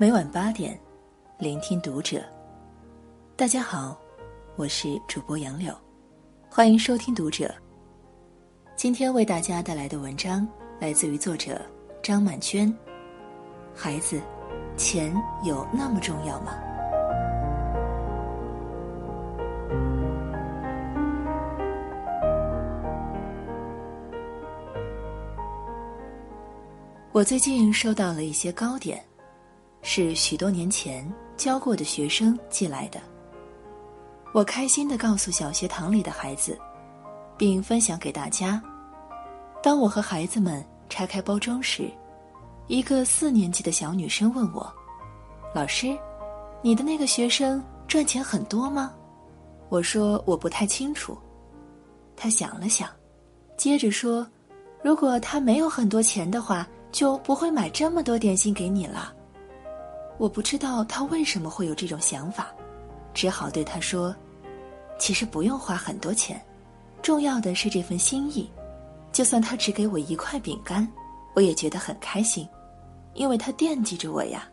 每晚八点，聆听读者。大家好，我是主播杨柳，欢迎收听读者。今天为大家带来的文章来自于作者张满娟。孩子，钱有那么重要吗？我最近收到了一些糕点。是许多年前教过的学生寄来的。我开心的告诉小学堂里的孩子，并分享给大家。当我和孩子们拆开包装时，一个四年级的小女生问我：“老师，你的那个学生赚钱很多吗？”我说：“我不太清楚。”她想了想，接着说：“如果他没有很多钱的话，就不会买这么多点心给你了。”我不知道他为什么会有这种想法，只好对他说：“其实不用花很多钱，重要的是这份心意。就算他只给我一块饼干，我也觉得很开心，因为他惦记着我呀。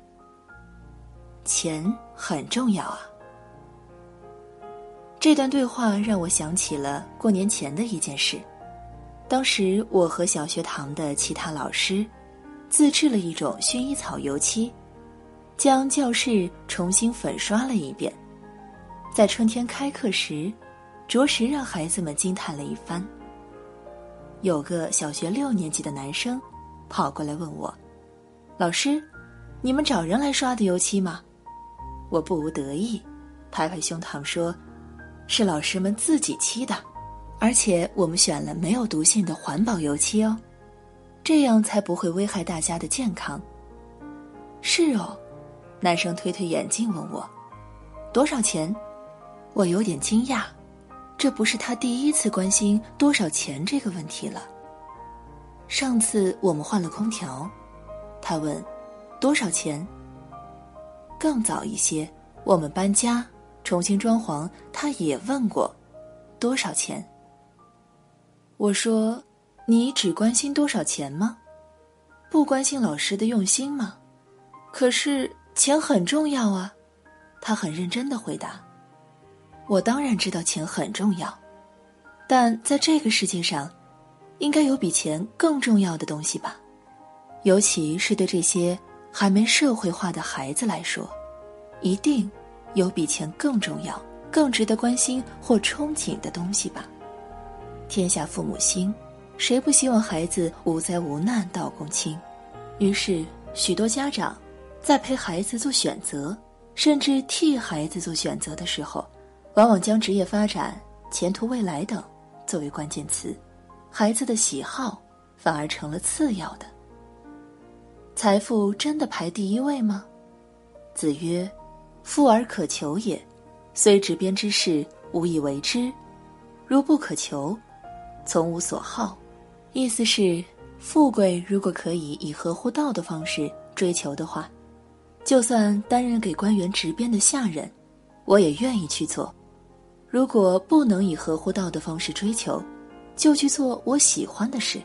钱很重要啊。”这段对话让我想起了过年前的一件事。当时我和小学堂的其他老师，自制了一种薰衣草油漆。将教室重新粉刷了一遍，在春天开课时，着实让孩子们惊叹了一番。有个小学六年级的男生跑过来问我：“老师，你们找人来刷的油漆吗？”我不无得意，拍拍胸膛说：“是老师们自己漆的，而且我们选了没有毒性的环保油漆哦，这样才不会危害大家的健康。”是哦。男生推推眼镜问我：“多少钱？”我有点惊讶，这不是他第一次关心多少钱这个问题了。上次我们换了空调，他问：“多少钱？”更早一些，我们搬家重新装潢，他也问过：“多少钱？”我说：“你只关心多少钱吗？不关心老师的用心吗？”可是。钱很重要啊，他很认真的回答。我当然知道钱很重要，但在这个世界上，应该有比钱更重要的东西吧？尤其是对这些还没社会化的孩子来说，一定有比钱更重要、更值得关心或憧憬的东西吧？天下父母心，谁不希望孩子无灾无难到公卿？于是许多家长。在陪孩子做选择，甚至替孩子做选择的时候，往往将职业发展、前途未来等作为关键词，孩子的喜好反而成了次要的。财富真的排第一位吗？子曰：“富而可求也，虽执鞭之事，无以为之；如不可求，从无所好。”意思是，富贵如果可以以合乎道的方式追求的话。就算担任给官员执鞭的下人，我也愿意去做。如果不能以合乎道的方式追求，就去做我喜欢的事。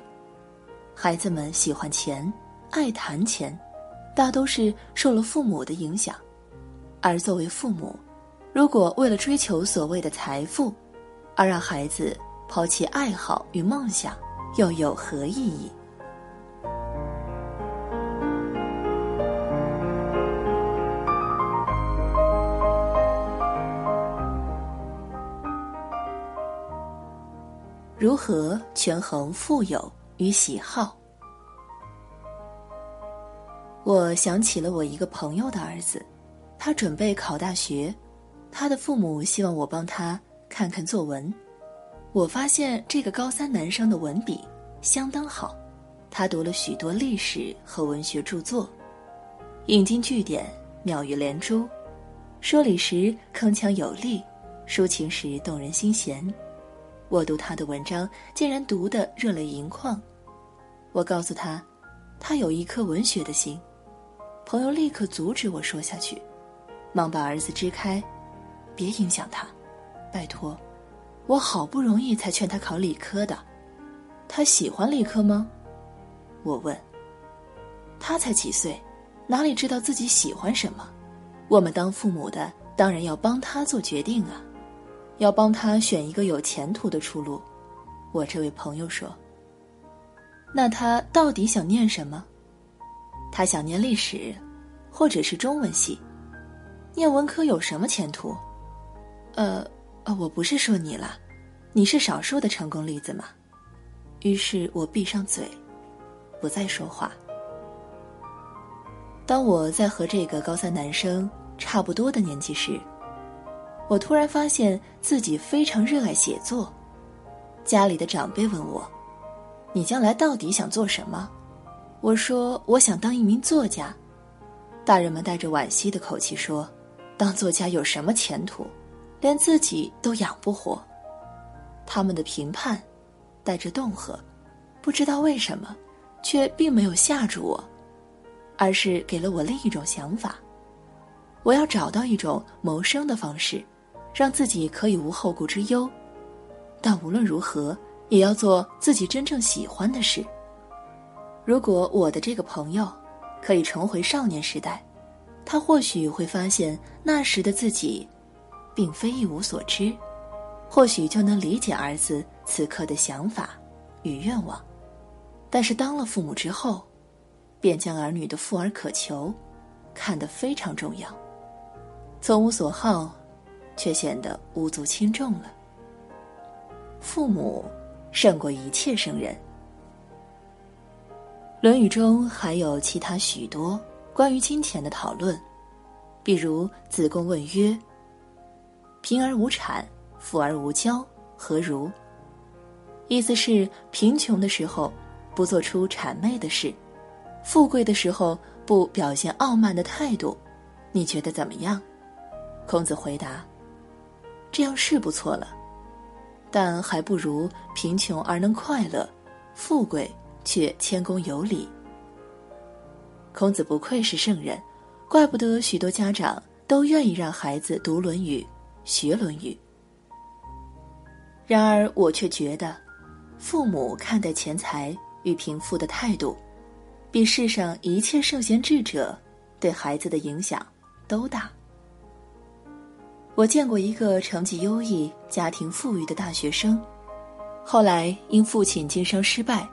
孩子们喜欢钱，爱谈钱，大都是受了父母的影响。而作为父母，如果为了追求所谓的财富，而让孩子抛弃爱好与梦想，又有何意义？如何权衡富有与喜好？我想起了我一个朋友的儿子，他准备考大学，他的父母希望我帮他看看作文。我发现这个高三男生的文笔相当好，他读了许多历史和文学著作，引经据典，妙语连珠，说理时铿锵有力，抒情时动人心弦。我读他的文章，竟然读得热泪盈眶。我告诉他，他有一颗文学的心。朋友立刻阻止我说下去，忙把儿子支开，别影响他，拜托。我好不容易才劝他考理科的，他喜欢理科吗？我问。他才几岁，哪里知道自己喜欢什么？我们当父母的当然要帮他做决定啊，要帮他选一个有前途的出路。我这位朋友说：“那他到底想念什么？他想念历史，或者是中文系？念文科有什么前途？呃，呃，我不是说你了，你是少数的成功例子嘛。”于是我闭上嘴，不再说话。当我在和这个高三男生差不多的年纪时，我突然发现自己非常热爱写作。家里的长辈问我：“你将来到底想做什么？”我说：“我想当一名作家。”大人们带着惋惜的口气说：“当作家有什么前途？连自己都养不活。”他们的评判带着恫吓，不知道为什么，却并没有吓住我。而是给了我另一种想法，我要找到一种谋生的方式，让自己可以无后顾之忧。但无论如何，也要做自己真正喜欢的事。如果我的这个朋友可以重回少年时代，他或许会发现那时的自己，并非一无所知，或许就能理解儿子此刻的想法与愿望。但是当了父母之后，便将儿女的富而可求，看得非常重要。从无所好，却显得无足轻重了。父母胜过一切圣人。《论语》中还有其他许多关于金钱的讨论，比如子贡问曰：“贫而无产，富而无骄，何如？”意思是贫穷的时候不做出谄媚的事。富贵的时候不表现傲慢的态度，你觉得怎么样？孔子回答：“这样是不错了，但还不如贫穷而能快乐，富贵却谦恭有礼。”孔子不愧是圣人，怪不得许多家长都愿意让孩子读《论语》、学《论语》。然而，我却觉得，父母看待钱财与贫富的态度。比世上一切圣贤智者对孩子的影响都大。我见过一个成绩优异、家庭富裕的大学生，后来因父亲经商失败，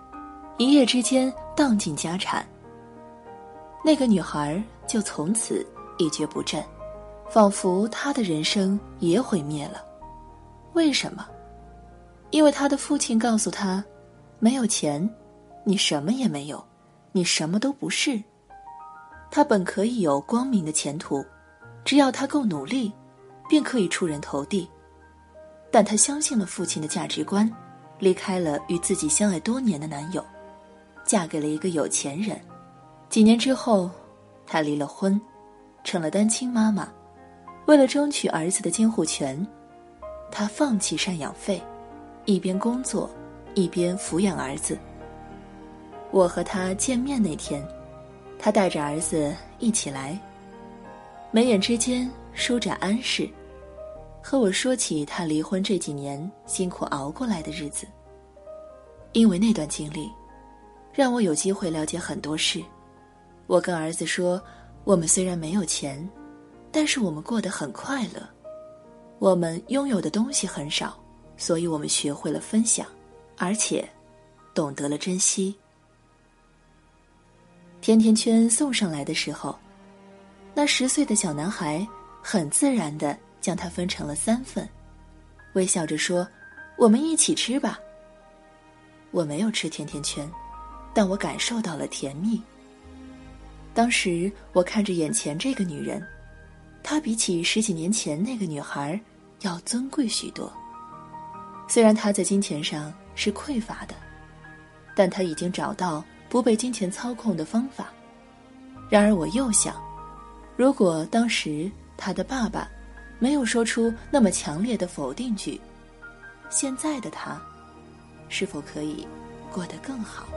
一夜之间荡尽家产。那个女孩就从此一蹶不振，仿佛她的人生也毁灭了。为什么？因为她的父亲告诉她：“没有钱，你什么也没有。”你什么都不是，她本可以有光明的前途，只要她够努力，便可以出人头地。但她相信了父亲的价值观，离开了与自己相爱多年的男友，嫁给了一个有钱人。几年之后，她离了婚，成了单亲妈妈。为了争取儿子的监护权，她放弃赡养费，一边工作，一边抚养儿子。我和他见面那天，他带着儿子一起来，眉眼之间舒展安适，和我说起他离婚这几年辛苦熬过来的日子。因为那段经历，让我有机会了解很多事。我跟儿子说：“我们虽然没有钱，但是我们过得很快乐。我们拥有的东西很少，所以我们学会了分享，而且懂得了珍惜。”甜甜圈送上来的时候，那十岁的小男孩很自然的将它分成了三份，微笑着说：“我们一起吃吧。”我没有吃甜甜圈，但我感受到了甜蜜。当时我看着眼前这个女人，她比起十几年前那个女孩要尊贵许多。虽然她在金钱上是匮乏的，但她已经找到。不被金钱操控的方法。然而，我又想，如果当时她的爸爸没有说出那么强烈的否定句，现在的他是否可以过得更好？